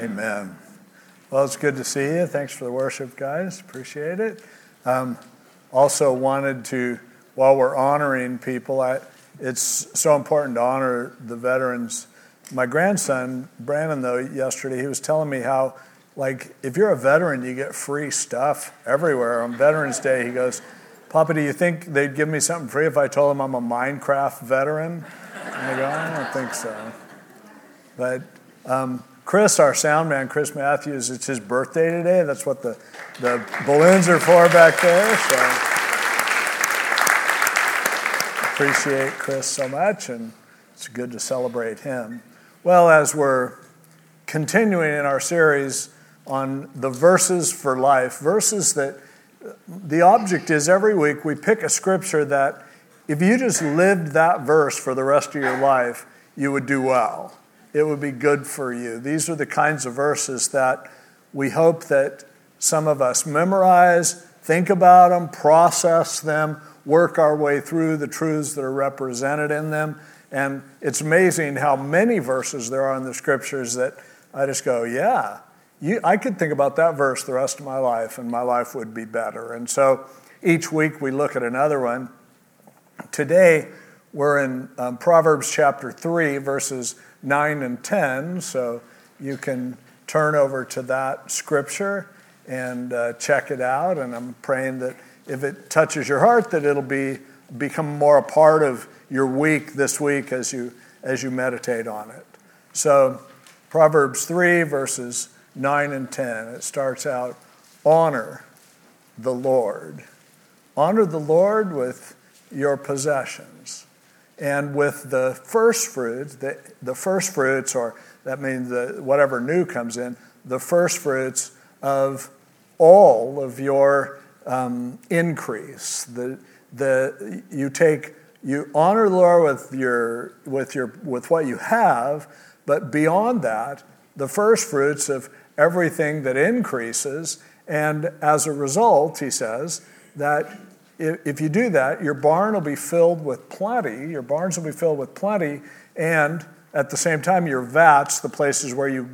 Amen. Well, it's good to see you. Thanks for the worship, guys. Appreciate it. Um, also, wanted to, while we're honoring people, I, it's so important to honor the veterans. My grandson, Brandon, though, yesterday, he was telling me how, like, if you're a veteran, you get free stuff everywhere. On Veterans Day, he goes, Papa, do you think they'd give me something free if I told them I'm a Minecraft veteran? And I go, I don't think so. But um, Chris, our sound man, Chris Matthews, it's his birthday today. That's what the, the balloons are for back there. So appreciate Chris so much, and it's good to celebrate him. Well, as we're continuing in our series on the verses for life, verses that the object is every week we pick a scripture that if you just lived that verse for the rest of your life, you would do well it would be good for you. These are the kinds of verses that we hope that some of us memorize, think about them, process them, work our way through the truths that are represented in them. And it's amazing how many verses there are in the scriptures that I just go, yeah, you, I could think about that verse the rest of my life and my life would be better. And so each week we look at another one. Today we're in um, Proverbs chapter 3, verses 9 and 10. So you can turn over to that scripture and uh, check it out. And I'm praying that if it touches your heart, that it'll be become more a part of your week this week as you as you meditate on it. So Proverbs 3 verses 9 and 10. It starts out honor the Lord. Honor the Lord with your possessions and with the first fruits, the, the first fruits, or that means the, whatever new comes in, the first fruits of all of your um, increase. The, the, you take, you honor the Lord with, your, with, your, with what you have, but beyond that, the first fruits of everything that increases. And as a result, he says, that if you do that, your barn will be filled with plenty, your barns will be filled with plenty, and at the same time, your vats, the places where you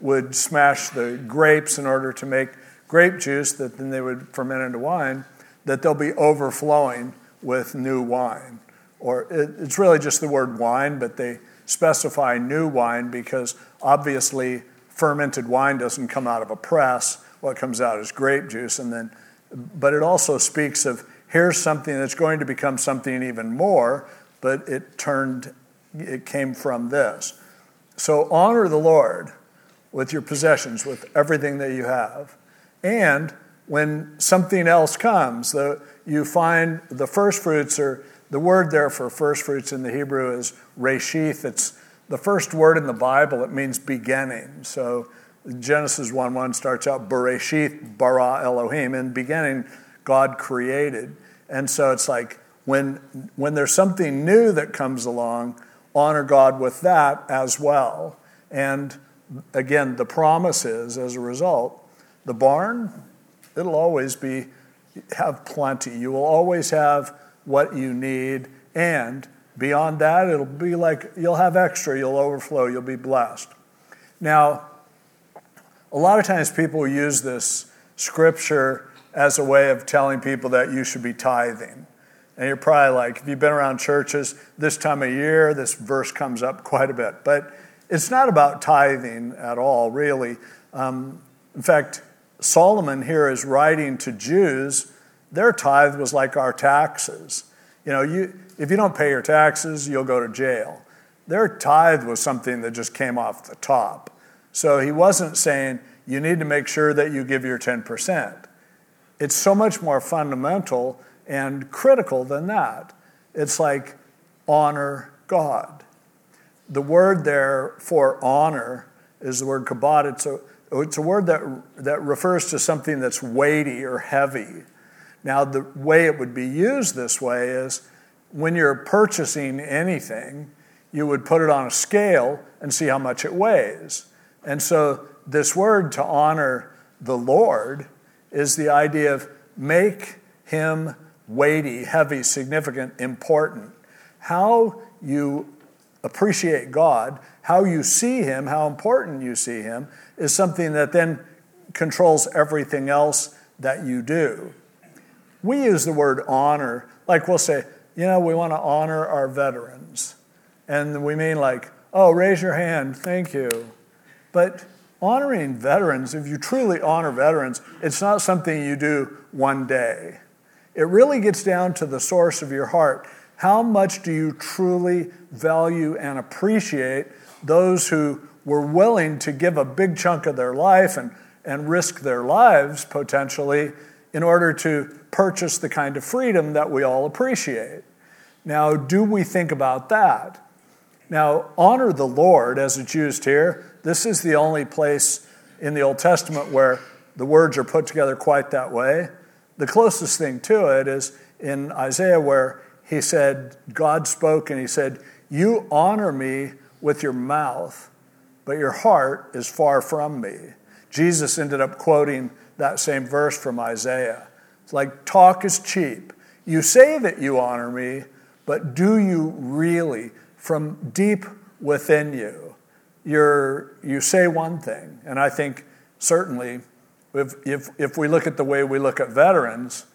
would smash the grapes in order to make grape juice that then they would ferment into wine, that they'll be overflowing with new wine. Or it's really just the word wine, but they specify new wine because obviously fermented wine doesn't come out of a press. What comes out is grape juice, and then, but it also speaks of here's something that's going to become something even more, but it turned, it came from this. So honor the Lord with your possessions, with everything that you have. And when something else comes, the, you find the first fruits are the word there for first fruits in the Hebrew is reshith. It's the first word in the Bible. It means beginning. So Genesis 1 1 starts out Bereshith bara Elohim. In beginning, God created. And so it's like when, when there's something new that comes along, honor God with that as well. And again, the promise is as a result, the barn, it'll always be have plenty. You will always have what you need, and beyond that, it'll be like you'll have extra, you'll overflow, you'll be blessed. Now, a lot of times people use this scripture as a way of telling people that you should be tithing. And you're probably like, if you've been around churches this time of year, this verse comes up quite a bit. But it's not about tithing at all, really. Um, in fact, Solomon here is writing to Jews. Their tithe was like our taxes. You know, you, if you don't pay your taxes, you'll go to jail. Their tithe was something that just came off the top. So he wasn't saying you need to make sure that you give your 10%. It's so much more fundamental and critical than that. It's like honor God. The word there for honor is the word kabod. It's a, it's a word that, that refers to something that's weighty or heavy. Now, the way it would be used this way is when you're purchasing anything, you would put it on a scale and see how much it weighs. And so, this word to honor the Lord is the idea of make him weighty, heavy, significant, important. How you appreciate God, how you see Him, how important you see Him, is something that then controls everything else that you do. We use the word honor, like we'll say, you know, we want to honor our veterans. And we mean like, oh, raise your hand, thank you. But honoring veterans, if you truly honor veterans, it's not something you do one day. It really gets down to the source of your heart. How much do you truly value and appreciate those who were willing to give a big chunk of their life and, and risk their lives potentially in order to purchase the kind of freedom that we all appreciate? Now, do we think about that? Now, honor the Lord as it's used here. This is the only place in the Old Testament where the words are put together quite that way. The closest thing to it is in Isaiah, where he said, God spoke and he said, You honor me with your mouth, but your heart is far from me. Jesus ended up quoting that same verse from Isaiah. It's like, talk is cheap. You say that you honor me, but do you really? from deep within you, you're, you say one thing. And I think certainly, if, if, if we look at the way we look at veterans,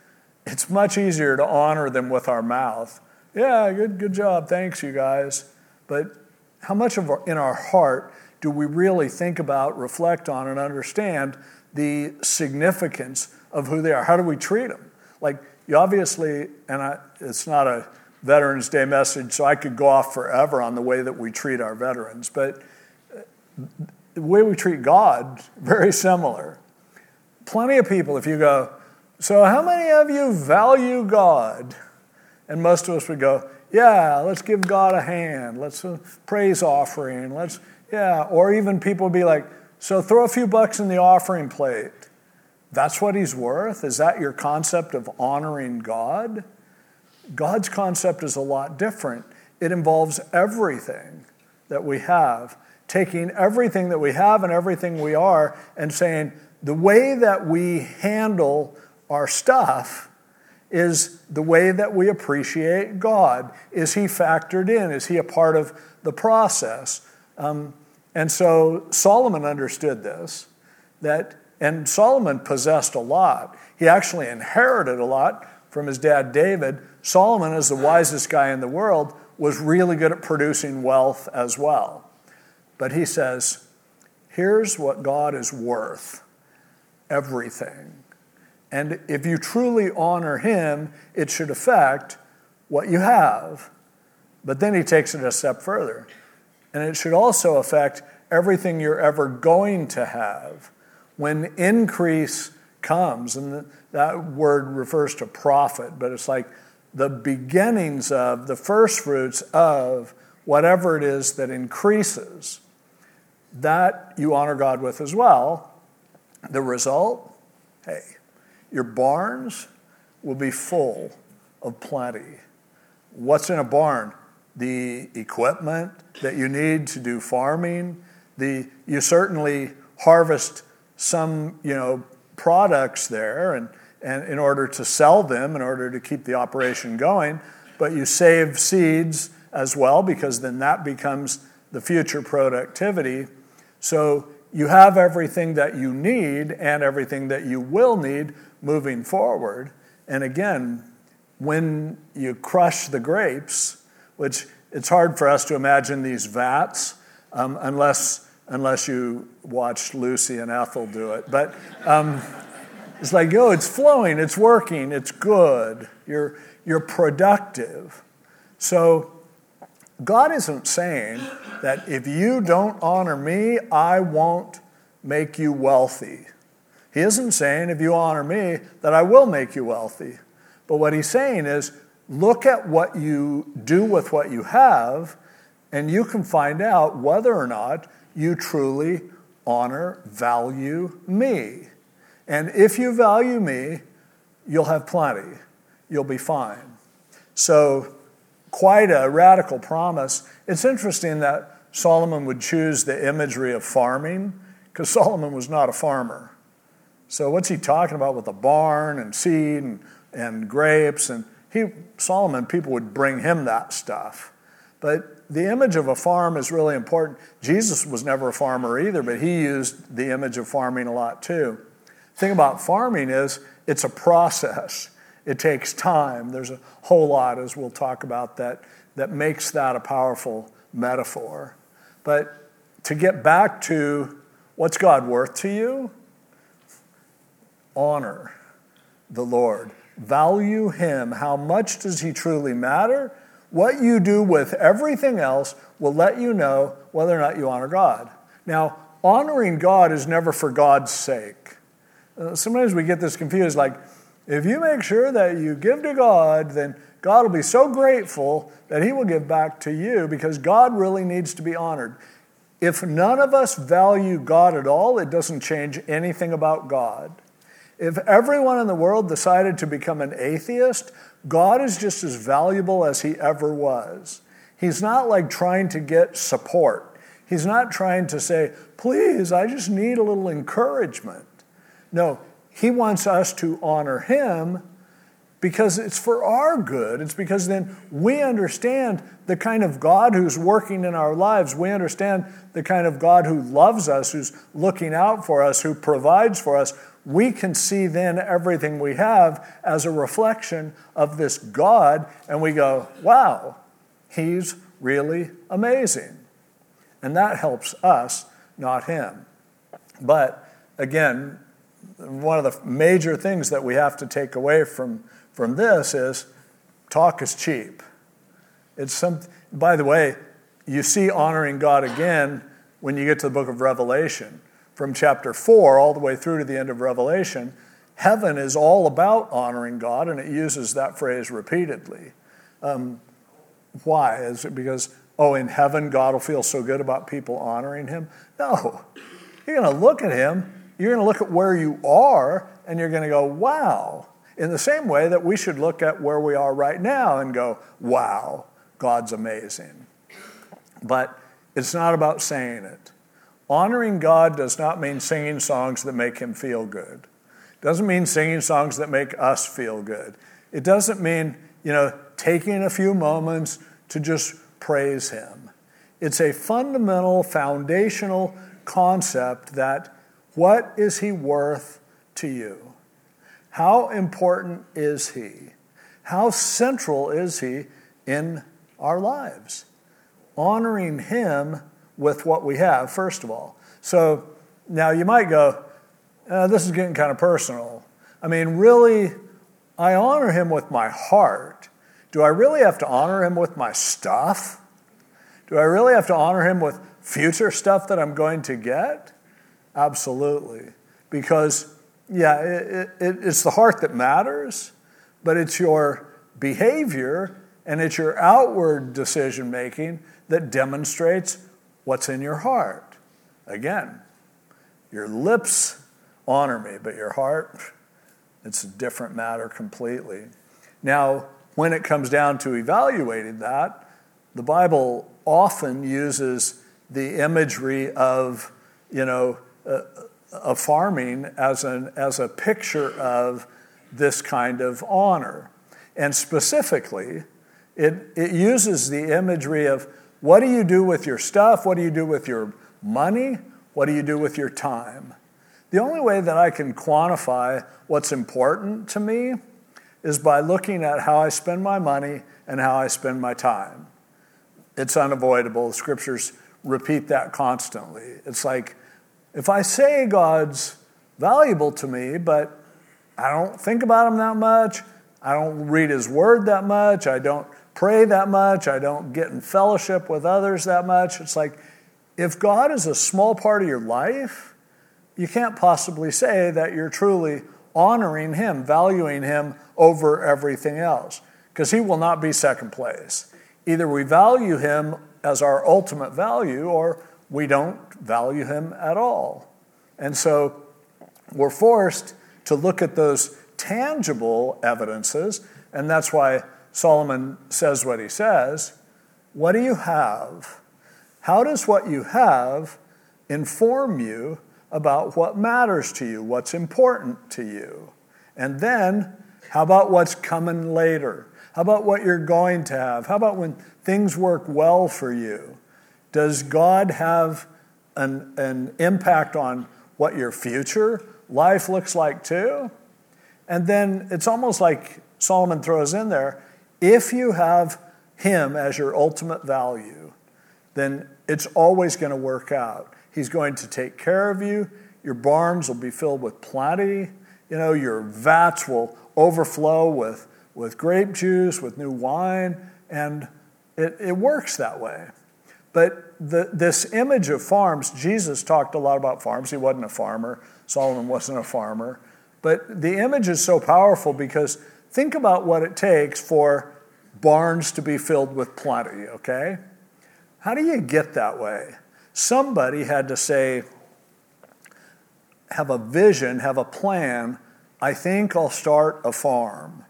it's much easier to honor them with our mouth. Yeah, good, good job. Thanks, you guys. But how much of our, in our heart do we really think about, reflect on, and understand the significance of who they are? How do we treat them? Like, you obviously, and I, it's not a Veterans Day message, so I could go off forever on the way that we treat our veterans. But the way we treat God, very similar. Plenty of people, if you go, so how many of you value God? And most of us would go, yeah, let's give God a hand. Let's uh, praise offering. Let's, yeah. Or even people would be like, so throw a few bucks in the offering plate. That's what he's worth? Is that your concept of honoring God? God's concept is a lot different. It involves everything that we have, taking everything that we have and everything we are and saying, the way that we handle our stuff is the way that we appreciate God. Is He factored in? Is He a part of the process? Um, and so Solomon understood this, that, and Solomon possessed a lot. He actually inherited a lot from his dad David, Solomon, as the wisest guy in the world, was really good at producing wealth as well. But he says, here's what God is worth everything. And if you truly honor him, it should affect what you have. But then he takes it a step further. And it should also affect everything you're ever going to have. When increase comes, and that word refers to profit, but it's like the beginnings of, the first fruits of whatever it is that increases. That you honor God with as well. The result, hey, your barns will be full of plenty. What's in a barn? The equipment that you need to do farming. The, you certainly harvest some, you know, products there and, and in order to sell them, in order to keep the operation going, but you save seeds as well because then that becomes the future productivity. So you have everything that you need and everything that you will need moving forward. And again, when you crush the grapes, which it's hard for us to imagine these vats um, unless unless you watched Lucy and Ethel do it. But um, it's like, oh, it's flowing, it's working, it's good, you're, you're productive. So God isn't saying that if you don't honor me, I won't make you wealthy. He isn't saying if you honor me that I will make you wealthy. But what he's saying is look at what you do with what you have, and you can find out whether or not you truly honor, value me. And if you value me, you'll have plenty. You'll be fine. So, quite a radical promise. It's interesting that Solomon would choose the imagery of farming because Solomon was not a farmer. So, what's he talking about with a barn and seed and, and grapes? And he, Solomon, people would bring him that stuff. But the image of a farm is really important. Jesus was never a farmer either, but he used the image of farming a lot too. The thing about farming is it's a process. It takes time. There's a whole lot, as we'll talk about, that, that makes that a powerful metaphor. But to get back to what's God worth to you? Honor the Lord. Value Him. How much does He truly matter? What you do with everything else will let you know whether or not you honor God. Now, honoring God is never for God's sake. Uh, sometimes we get this confused like, if you make sure that you give to God, then God will be so grateful that He will give back to you because God really needs to be honored. If none of us value God at all, it doesn't change anything about God. If everyone in the world decided to become an atheist, God is just as valuable as he ever was. He's not like trying to get support. He's not trying to say, please, I just need a little encouragement. No, he wants us to honor him because it's for our good. It's because then we understand the kind of God who's working in our lives. We understand the kind of God who loves us, who's looking out for us, who provides for us. We can see then everything we have as a reflection of this God, and we go, wow, he's really amazing. And that helps us, not him. But again, one of the major things that we have to take away from from this is talk is cheap. It's some, by the way, you see honoring God again when you get to the book of Revelation. From chapter 4 all the way through to the end of Revelation, heaven is all about honoring God, and it uses that phrase repeatedly. Um, why? Is it because, oh, in heaven, God will feel so good about people honoring him? No. You're going to look at him, you're going to look at where you are, and you're going to go, wow, in the same way that we should look at where we are right now and go, wow, God's amazing. But it's not about saying it. Honoring God does not mean singing songs that make Him feel good. It doesn't mean singing songs that make us feel good. It doesn't mean, you know, taking a few moments to just praise Him. It's a fundamental, foundational concept that what is He worth to you? How important is He? How central is He in our lives? Honoring Him with what we have, first of all. So now you might go, uh, this is getting kind of personal. I mean, really, I honor Him with my heart. Do I really have to honor Him with my stuff? Do I really have to honor Him with future stuff that I'm going to get? Absolutely. Because yeah, it, it, it's the heart that matters, but it's your behavior and it's your outward decision making that demonstrates what's in your heart. Again, your lips honor me, but your heart, it's a different matter completely. Now, when it comes down to evaluating that, the Bible often uses the imagery of, you know, of farming as, an, as a picture of this kind of honor. And specifically, it, it uses the imagery of what do you do with your stuff? What do you do with your money? What do you do with your time? The only way that I can quantify what's important to me is by looking at how I spend my money and how I spend my time. It's unavoidable. The scriptures repeat that constantly. It's like if I say God's valuable to me, but I don't think about him that much, I don't read his word that much, I don't pray that much, I don't get in fellowship with others that much, it's like if God is a small part of your life, you can't possibly say that you're truly honoring him, valuing him over everything else, because he will not be second place. Either we value him as our ultimate value, or we don't value him at all. And so we're forced to look at those tangible evidences, and that's why Solomon says what he says. What do you have? How does what you have inform you about what matters to you, what's important to you? And then, how about what's coming later? How about what you're going to have? How about when things work well for you? Does God have an, an impact on what your future life looks like too? And then it's almost like Solomon throws in there if you have Him as your ultimate value, then it's always going to work out. He's going to take care of you. Your barns will be filled with plenty. You know, your vats will overflow with, with grape juice, with new wine, and it, it works that way. But the, this image of farms, Jesus talked a lot about farms. He wasn't a farmer, Solomon wasn't a farmer. But the image is so powerful because think about what it takes for barns to be filled with plenty, okay? How do you get that way? Somebody had to say, have a vision, have a plan. I think I'll start a farm.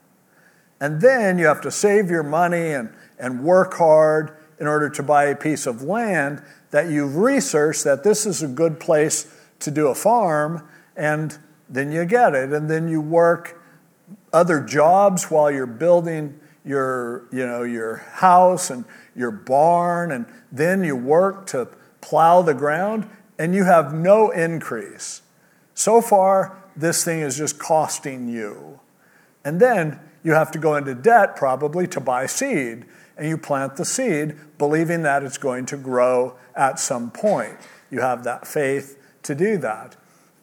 And then you have to save your money and, and work hard in order to buy a piece of land that you've researched that this is a good place to do a farm, and then you get it. And then you work other jobs while you're building your, you know, your house and your barn, and then you work to plow the ground, and you have no increase. So far, this thing is just costing you. And then you have to go into debt probably to buy seed. And you plant the seed believing that it's going to grow at some point. You have that faith to do that.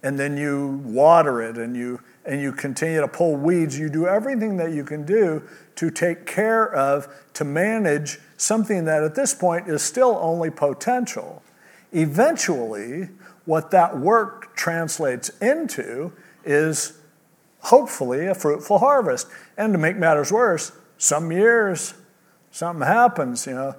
And then you water it and you and you continue to pull weeds. You do everything that you can do to take care of, to manage something that at this point is still only potential. Eventually, what that work translates into is hopefully a fruitful harvest. And to make matters worse, some years something happens, you know,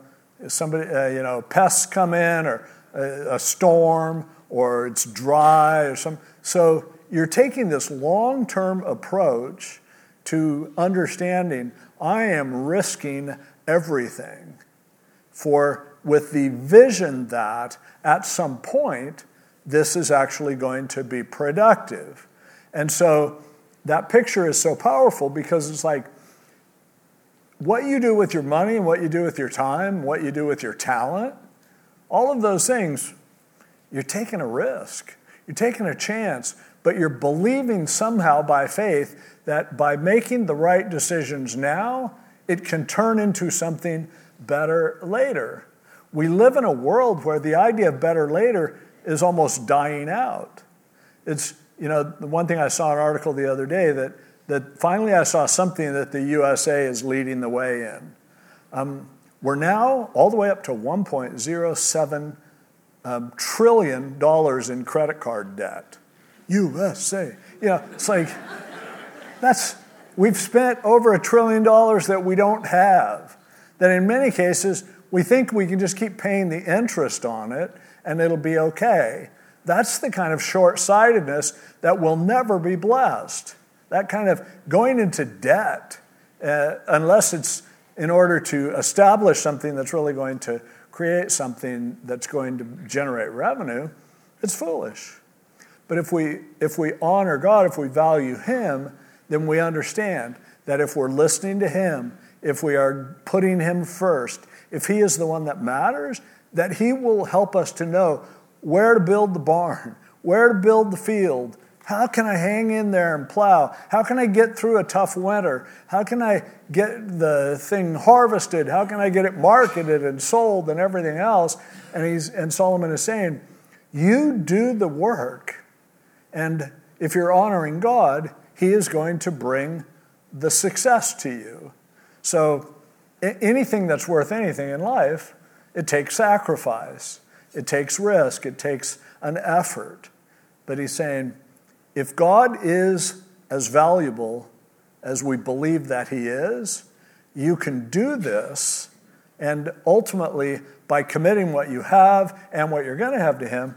somebody, uh, you know, pests come in or a, a storm or it's dry or some. So you're taking this long term approach to understanding I am risking everything for with the vision that at some point this is actually going to be productive. And so that picture is so powerful because it's like what you do with your money what you do with your time, what you do with your talent, all of those things, you're taking a risk. You're taking a chance, but you're believing somehow by faith that by making the right decisions now, it can turn into something better later. We live in a world where the idea of better later is almost dying out. It's, you know, the one thing I saw an article the other day that, that finally I saw something that the USA is leading the way in. Um, we're now all the way up to 1.07 um, trillion dollars in credit card debt. USA. Know, it's like, that's, we've spent over a trillion dollars that we don't have. That in many cases, we think we can just keep paying the interest on it and it'll be okay. That's the kind of short sightedness that will never be blessed. That kind of going into debt, uh, unless it's in order to establish something that's really going to create something that's going to generate revenue, it's foolish. But if we, if we honor God, if we value Him, then we understand that if we're listening to Him, if we are putting Him first, if He is the one that matters, that He will help us to know where to build the barn, where to build the field. How can I hang in there and plow? How can I get through a tough winter? How can I get the thing harvested? How can I get it marketed and sold and everything else? And, he's, and Solomon is saying, You do the work. And if you're honoring God, He is going to bring the success to you. So, anything that's worth anything in life it takes sacrifice, it takes risk, it takes an effort. But he's saying, if God is as valuable as we believe that he is, you can do this. And ultimately, by committing what you have and what you're going to have to him,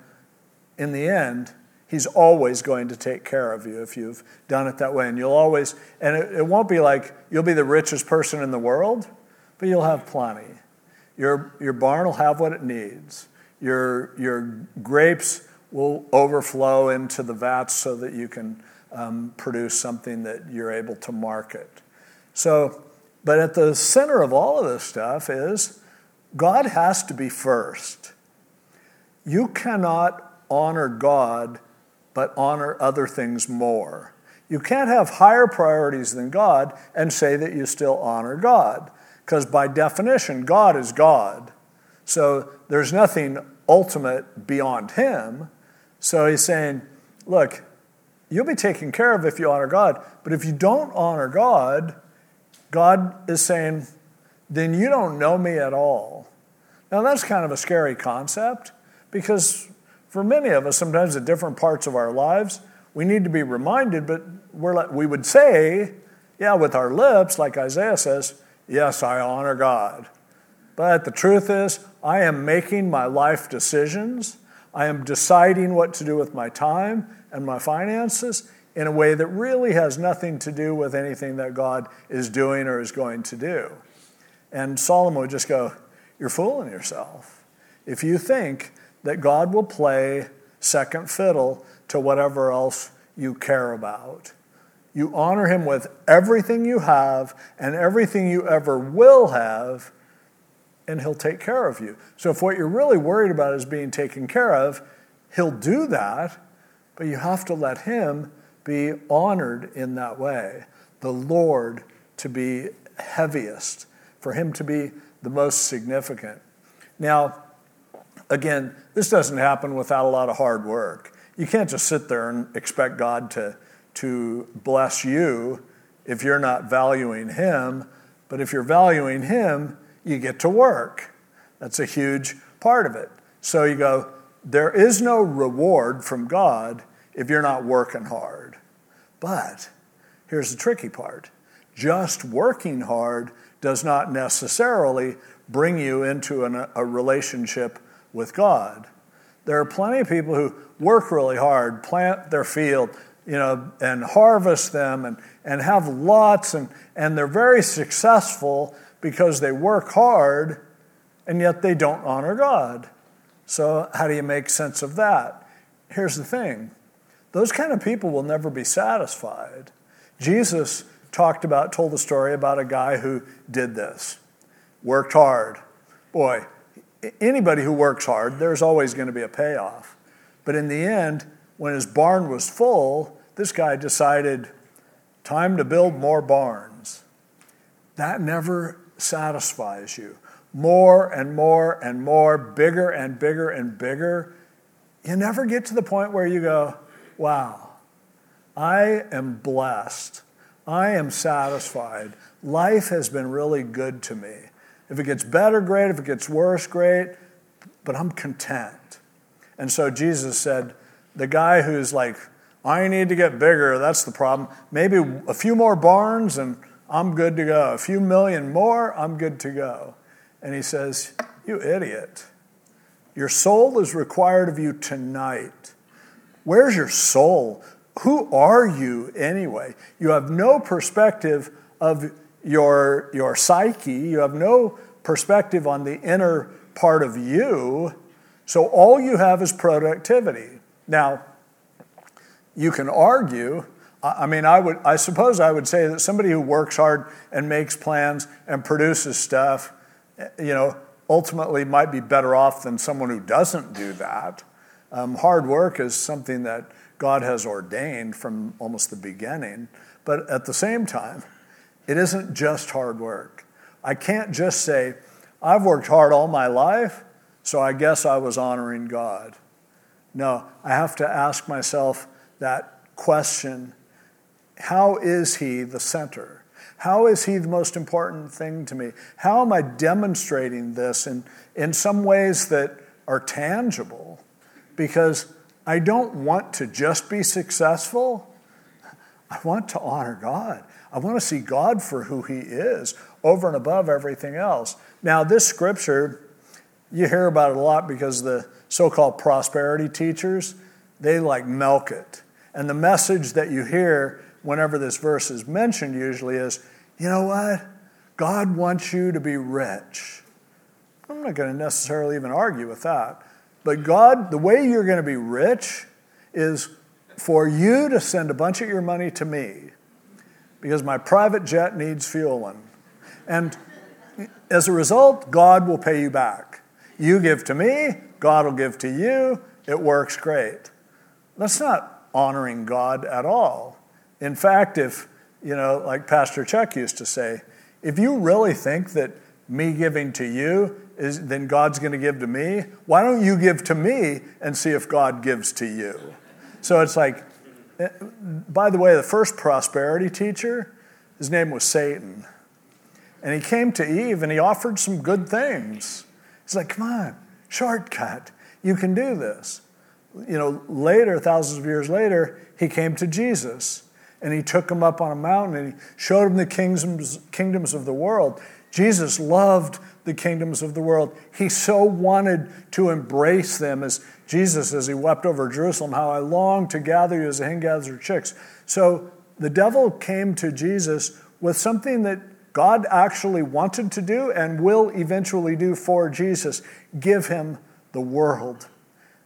in the end, he's always going to take care of you if you've done it that way. And you'll always, and it, it won't be like you'll be the richest person in the world, but you'll have plenty. Your, your barn will have what it needs. Your, your grapes will overflow into the vats so that you can um, produce something that you're able to market. So But at the center of all of this stuff is God has to be first. You cannot honor God but honor other things more. You can't have higher priorities than God and say that you still honor God, because by definition, God is God. So there's nothing ultimate beyond Him. So he's saying, look, you'll be taken care of if you honor God, but if you don't honor God, God is saying, then you don't know me at all. Now, that's kind of a scary concept because for many of us, sometimes at different parts of our lives, we need to be reminded, but we're like, we would say, yeah, with our lips, like Isaiah says, yes, I honor God. But the truth is, I am making my life decisions. I am deciding what to do with my time and my finances in a way that really has nothing to do with anything that God is doing or is going to do. And Solomon would just go, You're fooling yourself. If you think that God will play second fiddle to whatever else you care about. You honor Him with everything you have and everything you ever will have, and He'll take care of you. So, if what you're really worried about is being taken care of, He'll do that, but you have to let Him be honored in that way. The Lord to be heaviest, for Him to be the most significant. Now, again, this doesn't happen without a lot of hard work. You can't just sit there and expect God to, to bless you if you're not valuing Him. But if you're valuing Him, you get to work. That's a huge part of it. So you go, there is no reward from God if you're not working hard. But here's the tricky part just working hard does not necessarily bring you into an, a relationship with God. There are plenty of people who work really hard, plant their field, you know, and harvest them and, and have lots, and, and they're very successful because they work hard, and yet they don't honor God. So, how do you make sense of that? Here's the thing those kind of people will never be satisfied. Jesus talked about, told the story about a guy who did this, worked hard. Boy, anybody who works hard, there's always going to be a payoff. But in the end, when his barn was full, this guy decided, time to build more barns. That never satisfies you. More and more and more, bigger and bigger and bigger. You never get to the point where you go, wow, I am blessed. I am satisfied. Life has been really good to me. If it gets better, great. If it gets worse, great. But I'm content. And so Jesus said, the guy who's like, I need to get bigger, that's the problem. Maybe a few more barns and I'm good to go. A few million more, I'm good to go. And he says, You idiot. Your soul is required of you tonight. Where's your soul? Who are you anyway? You have no perspective of your, your psyche, you have no perspective on the inner part of you, so all you have is productivity. Now, you can argue. I mean, I would, I suppose I would say that somebody who works hard and makes plans and produces stuff, you know, ultimately might be better off than someone who doesn't do that. Um, hard work is something that God has ordained from almost the beginning, but at the same time, it isn't just hard work. I can't just say, I've worked hard all my life, so I guess I was honoring God. No, I have to ask myself that question How is He the center? How is He the most important thing to me? How am I demonstrating this in, in some ways that are tangible? Because I don't want to just be successful, I want to honor God. I want to see God for who He is over and above everything else. Now, this scripture, you hear about it a lot because the so called prosperity teachers, they like milk it. And the message that you hear whenever this verse is mentioned usually is you know what? God wants you to be rich. I'm not going to necessarily even argue with that. But God, the way you're going to be rich is for you to send a bunch of your money to me because my private jet needs fueling. And as a result, God will pay you back. You give to me, God will give to you. It works great. That's not honoring God at all. In fact, if, you know, like Pastor Chuck used to say, if you really think that me giving to you is then God's going to give to me, why don't you give to me and see if God gives to you? So it's like, eh, by the way, the first prosperity teacher, his name was Satan. And he came to Eve and he offered some good things. He's like, come on, shortcut. You can do this. You know, later, thousands of years later, he came to Jesus and he took him up on a mountain and he showed him the kingdoms, kingdoms of the world. Jesus loved the kingdoms of the world. He so wanted to embrace them as Jesus, as he wept over Jerusalem, how I long to gather you as a hen gathers her chicks. So the devil came to Jesus with something that God actually wanted to do and will eventually do for Jesus give him the world.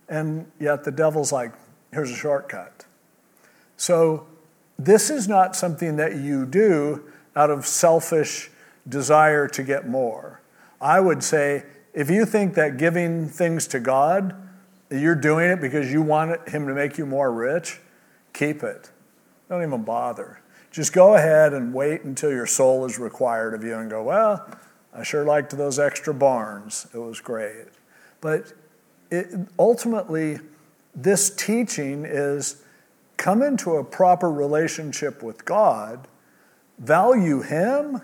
And yet the devil's like, here's a shortcut. So this is not something that you do out of selfish desire to get more. I would say if you think that giving things to God, you're doing it because you want Him to make you more rich, keep it. Don't even bother. Just go ahead and wait until your soul is required of you and go, well, I sure liked those extra barns. It was great. But it, ultimately, this teaching is come into a proper relationship with God, value Him.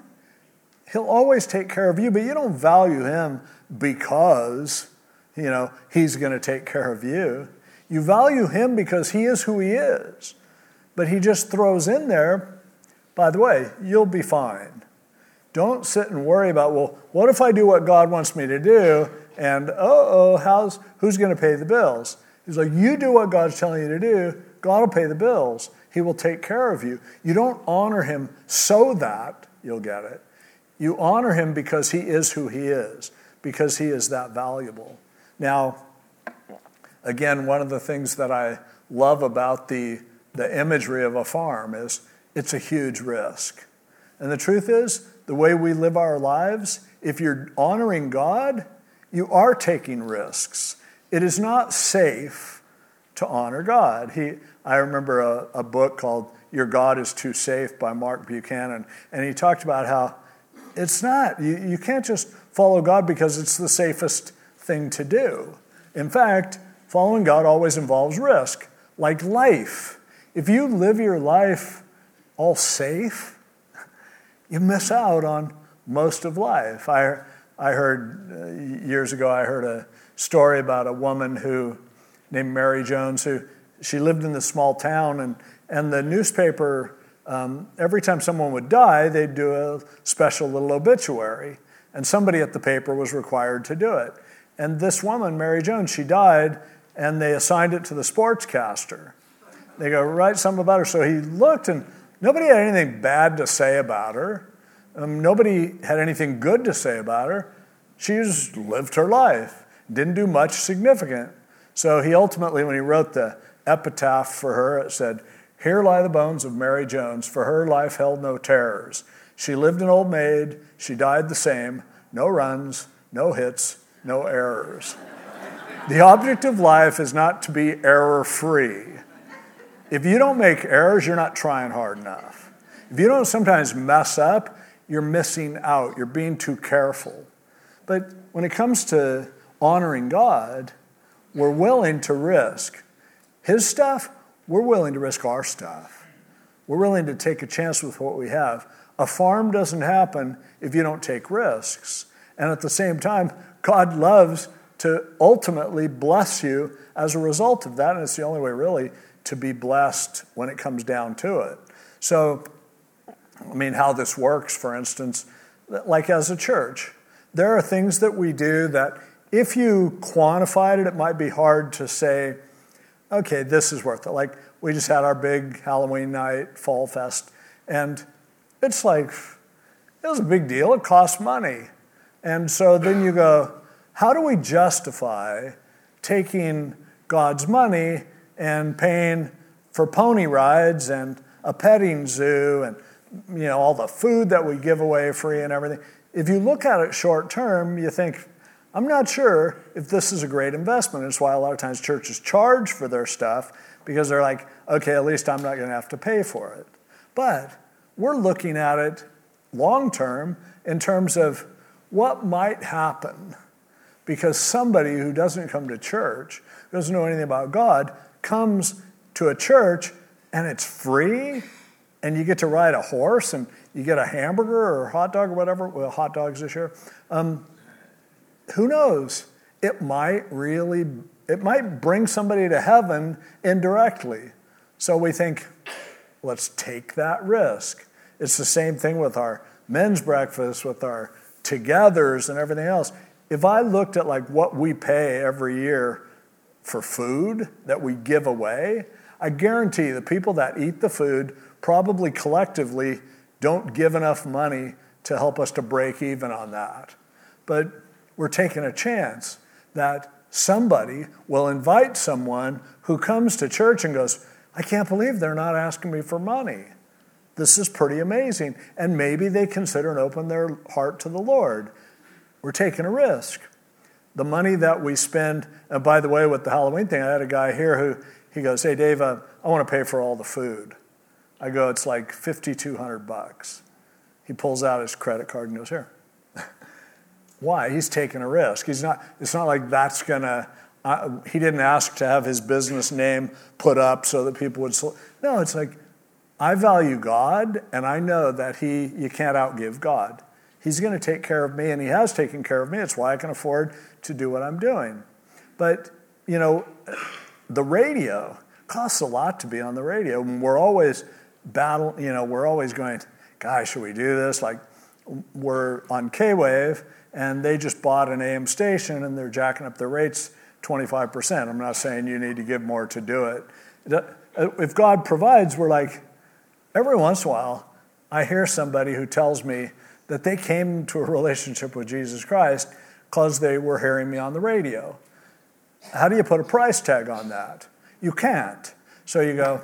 He'll always take care of you, but you don't value Him because, you know, He's going to take care of you. You value Him because He is who He is. But He just throws in there by the way, you'll be fine. Don't sit and worry about, well, what if I do what God wants me to do? And oh, how's who's going to pay the bills? He's like, you do what God's telling you to do, God will pay the bills. He will take care of you. You don't honor him so that you'll get it. You honor him because he is who he is, because he is that valuable. Now, again, one of the things that I love about the, the imagery of a farm is it's a huge risk. And the truth is, the way we live our lives, if you're honoring God, you are taking risks. It is not safe to honor God. He, I remember a, a book called Your God is Too Safe by Mark Buchanan, and he talked about how it's not. You, you can't just follow God because it's the safest thing to do. In fact, following God always involves risk, like life. If you live your life all safe, you miss out on most of life. I, I heard uh, years ago, I heard a story about a woman who, named Mary Jones, who she lived in this small town, and, and the newspaper, um, every time someone would die, they'd do a special little obituary, and somebody at the paper was required to do it. And this woman, Mary Jones, she died, and they assigned it to the sportscaster. They go, write something about her. So he looked and Nobody had anything bad to say about her. Um, nobody had anything good to say about her. She just lived her life, didn't do much significant. So he ultimately, when he wrote the epitaph for her, it said, Here lie the bones of Mary Jones, for her life held no terrors. She lived an old maid, she died the same, no runs, no hits, no errors. the object of life is not to be error free. If you don't make errors, you're not trying hard enough. If you don't sometimes mess up, you're missing out. You're being too careful. But when it comes to honoring God, we're willing to risk His stuff, we're willing to risk our stuff. We're willing to take a chance with what we have. A farm doesn't happen if you don't take risks. And at the same time, God loves to ultimately bless you as a result of that. And it's the only way, really, to be blessed when it comes down to it. So, I mean, how this works, for instance, like as a church, there are things that we do that if you quantified it, it might be hard to say, okay, this is worth it. Like we just had our big Halloween night, Fall Fest, and it's like, it was a big deal. It cost money. And so then you go, how do we justify taking God's money and paying for pony rides and a petting zoo and you know, all the food that we give away free and everything. If you look at it short term, you think, I'm not sure if this is a great investment. It's why a lot of times churches charge for their stuff because they're like, okay, at least I'm not going to have to pay for it. But we're looking at it long term in terms of what might happen because somebody who doesn't come to church, doesn't know anything about God, comes to a church and it's free and you get to ride a horse and you get a hamburger or a hot dog or whatever. Well, hot dogs this year. Um, who knows? It might really, it might bring somebody to heaven indirectly. So we think, let's take that risk. It's the same thing with our men's breakfast, with our togethers and everything else. If I looked at like what we pay every year for food that we give away, I guarantee the people that eat the food probably collectively don't give enough money to help us to break even on that. But we're taking a chance that somebody will invite someone who comes to church and goes, I can't believe they're not asking me for money. This is pretty amazing. And maybe they consider and open their heart to the Lord. We're taking a risk. The money that we spend, and by the way, with the Halloween thing, I had a guy here who he goes, Hey, Dave, uh, I want to pay for all the food. I go, It's like 5,200 bucks. He pulls out his credit card and goes, Here. Why? He's taking a risk. He's not, it's not like that's going to, uh, he didn't ask to have his business name put up so that people would. Sl- no, it's like, I value God, and I know that He, you can't outgive God. He's going to take care of me, and He has taken care of me. It's why I can afford to do what I'm doing. But, you know, the radio costs a lot to be on the radio. We're always battle, you know, we're always going, gosh, should we do this? Like, we're on K Wave, and they just bought an AM station, and they're jacking up their rates 25%. I'm not saying you need to give more to do it. Uh, if God provides, we're like, every once in a while, I hear somebody who tells me that they came to a relationship with Jesus Christ because they were hearing me on the radio. How do you put a price tag on that? You can't. So you go,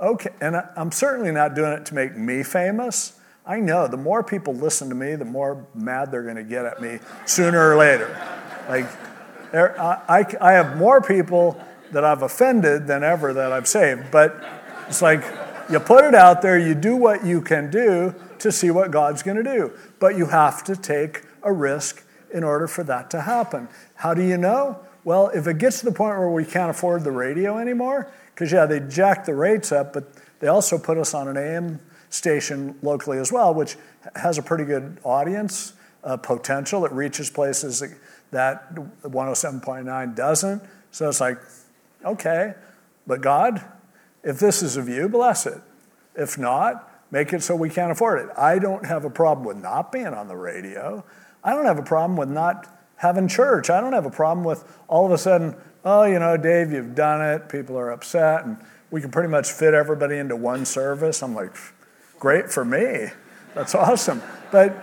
okay, and I'm certainly not doing it to make me famous. I know the more people listen to me, the more mad they're going to get at me sooner or later. Like, there, I, I have more people that I've offended than ever that I've saved. But it's like, you put it out there, you do what you can do to see what God's going to do. But you have to take a risk in order for that to happen. How do you know? Well, if it gets to the point where we can't afford the radio anymore, because yeah, they jacked the rates up, but they also put us on an AM station locally as well, which has a pretty good audience uh, potential. It reaches places that 107.9 doesn't. So it's like, okay, but God, if this is of you, bless it. If not, make it so we can't afford it. I don't have a problem with not being on the radio. I don't have a problem with not having church. I don't have a problem with all of a sudden, oh, you know, Dave, you've done it. People are upset, and we can pretty much fit everybody into one service. I'm like, great for me. That's awesome. But,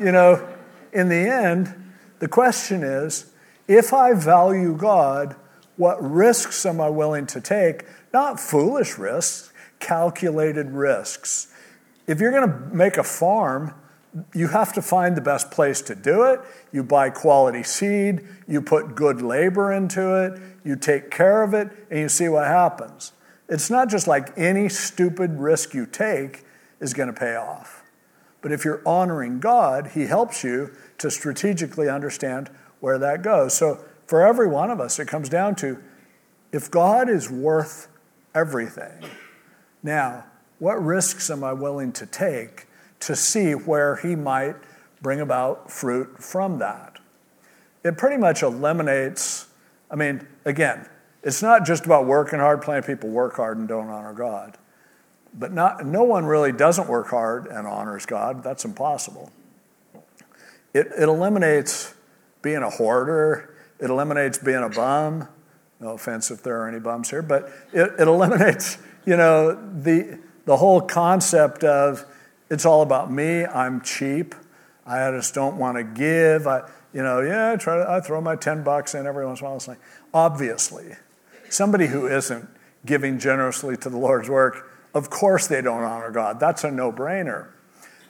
you know, in the end, the question is if I value God, what risks am I willing to take not foolish risks, calculated risks. If you're going to make a farm, you have to find the best place to do it. You buy quality seed, you put good labor into it, you take care of it, and you see what happens. It's not just like any stupid risk you take is going to pay off. But if you're honoring God, He helps you to strategically understand where that goes. So for every one of us, it comes down to if God is worth everything. Now, what risks am I willing to take to see where He might bring about fruit from that? It pretty much eliminates, I mean, again, it's not just about working hard, plenty of people work hard and don't honor God. But not, no one really doesn't work hard and honors God. That's impossible. It, it eliminates being a hoarder, it eliminates being a bum, no offense if there are any bums here, but it, it eliminates, you know, the, the whole concept of it's all about me, I'm cheap, I just don't want to give. I, you know, yeah, I, try to, I throw my 10 bucks in every once in a while. It's like, obviously, somebody who isn't giving generously to the Lord's work of course they don't honor God. That's a no brainer.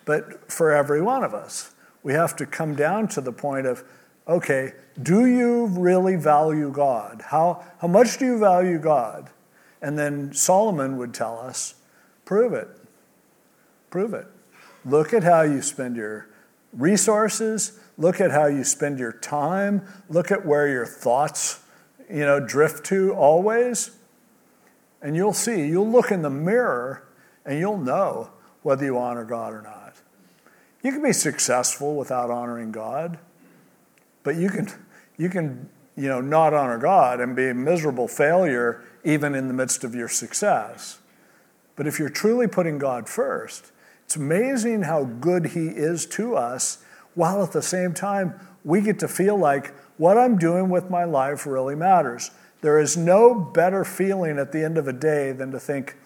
But for every one of us, we have to come down to the point of okay, do you really value God? How, how much do you value God? And then Solomon would tell us prove it. Prove it. Look at how you spend your resources. Look at how you spend your time. Look at where your thoughts, you know, drift to always. And you'll see, you'll look in the mirror and you'll know whether you honor God or not. You can be successful without honoring God. But you can, you can, you know, not honor God and be a miserable failure even in the midst of your success. But if you're truly putting God first, it's amazing how good He is to us, while at the same time, we get to feel like what I'm doing with my life really matters. There is no better feeling at the end of a day than to think,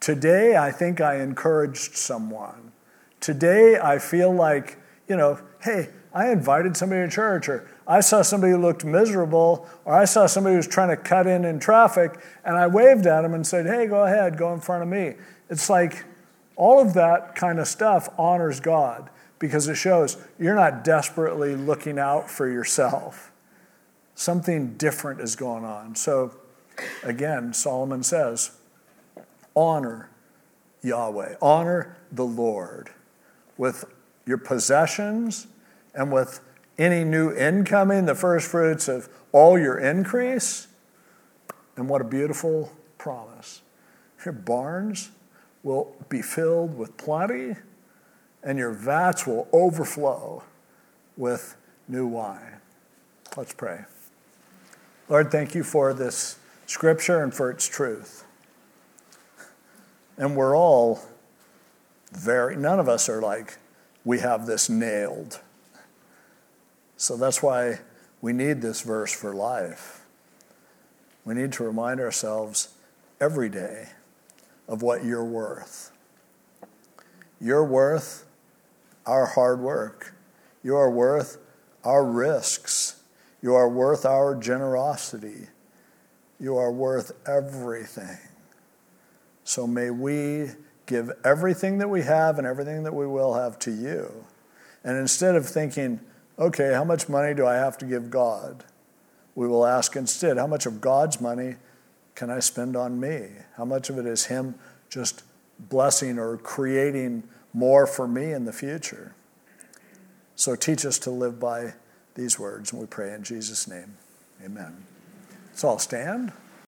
today I think I encouraged someone. Today I feel like, you know, hey, I invited somebody to church, or I saw somebody who looked miserable, or I saw somebody who was trying to cut in in traffic, and I waved at him and said, Hey, go ahead, go in front of me. It's like all of that kind of stuff honors God because it shows you're not desperately looking out for yourself. Something different is going on. So, again, Solomon says, honor Yahweh, honor the Lord with your possessions and with any new incoming, the first fruits of all your increase. And what a beautiful promise. Your barns will be filled with plenty, and your vats will overflow with new wine. Let's pray. Lord, thank you for this scripture and for its truth. And we're all very, none of us are like, we have this nailed. So that's why we need this verse for life. We need to remind ourselves every day of what you're worth. You're worth our hard work. You are worth our risks. You are worth our generosity. You are worth everything. So may we give everything that we have and everything that we will have to you. And instead of thinking, okay, how much money do I have to give God? We will ask instead, how much of God's money can I spend on me? How much of it is Him just blessing or creating more for me in the future? So teach us to live by these words, and we pray in Jesus' name. Amen. Let's all stand.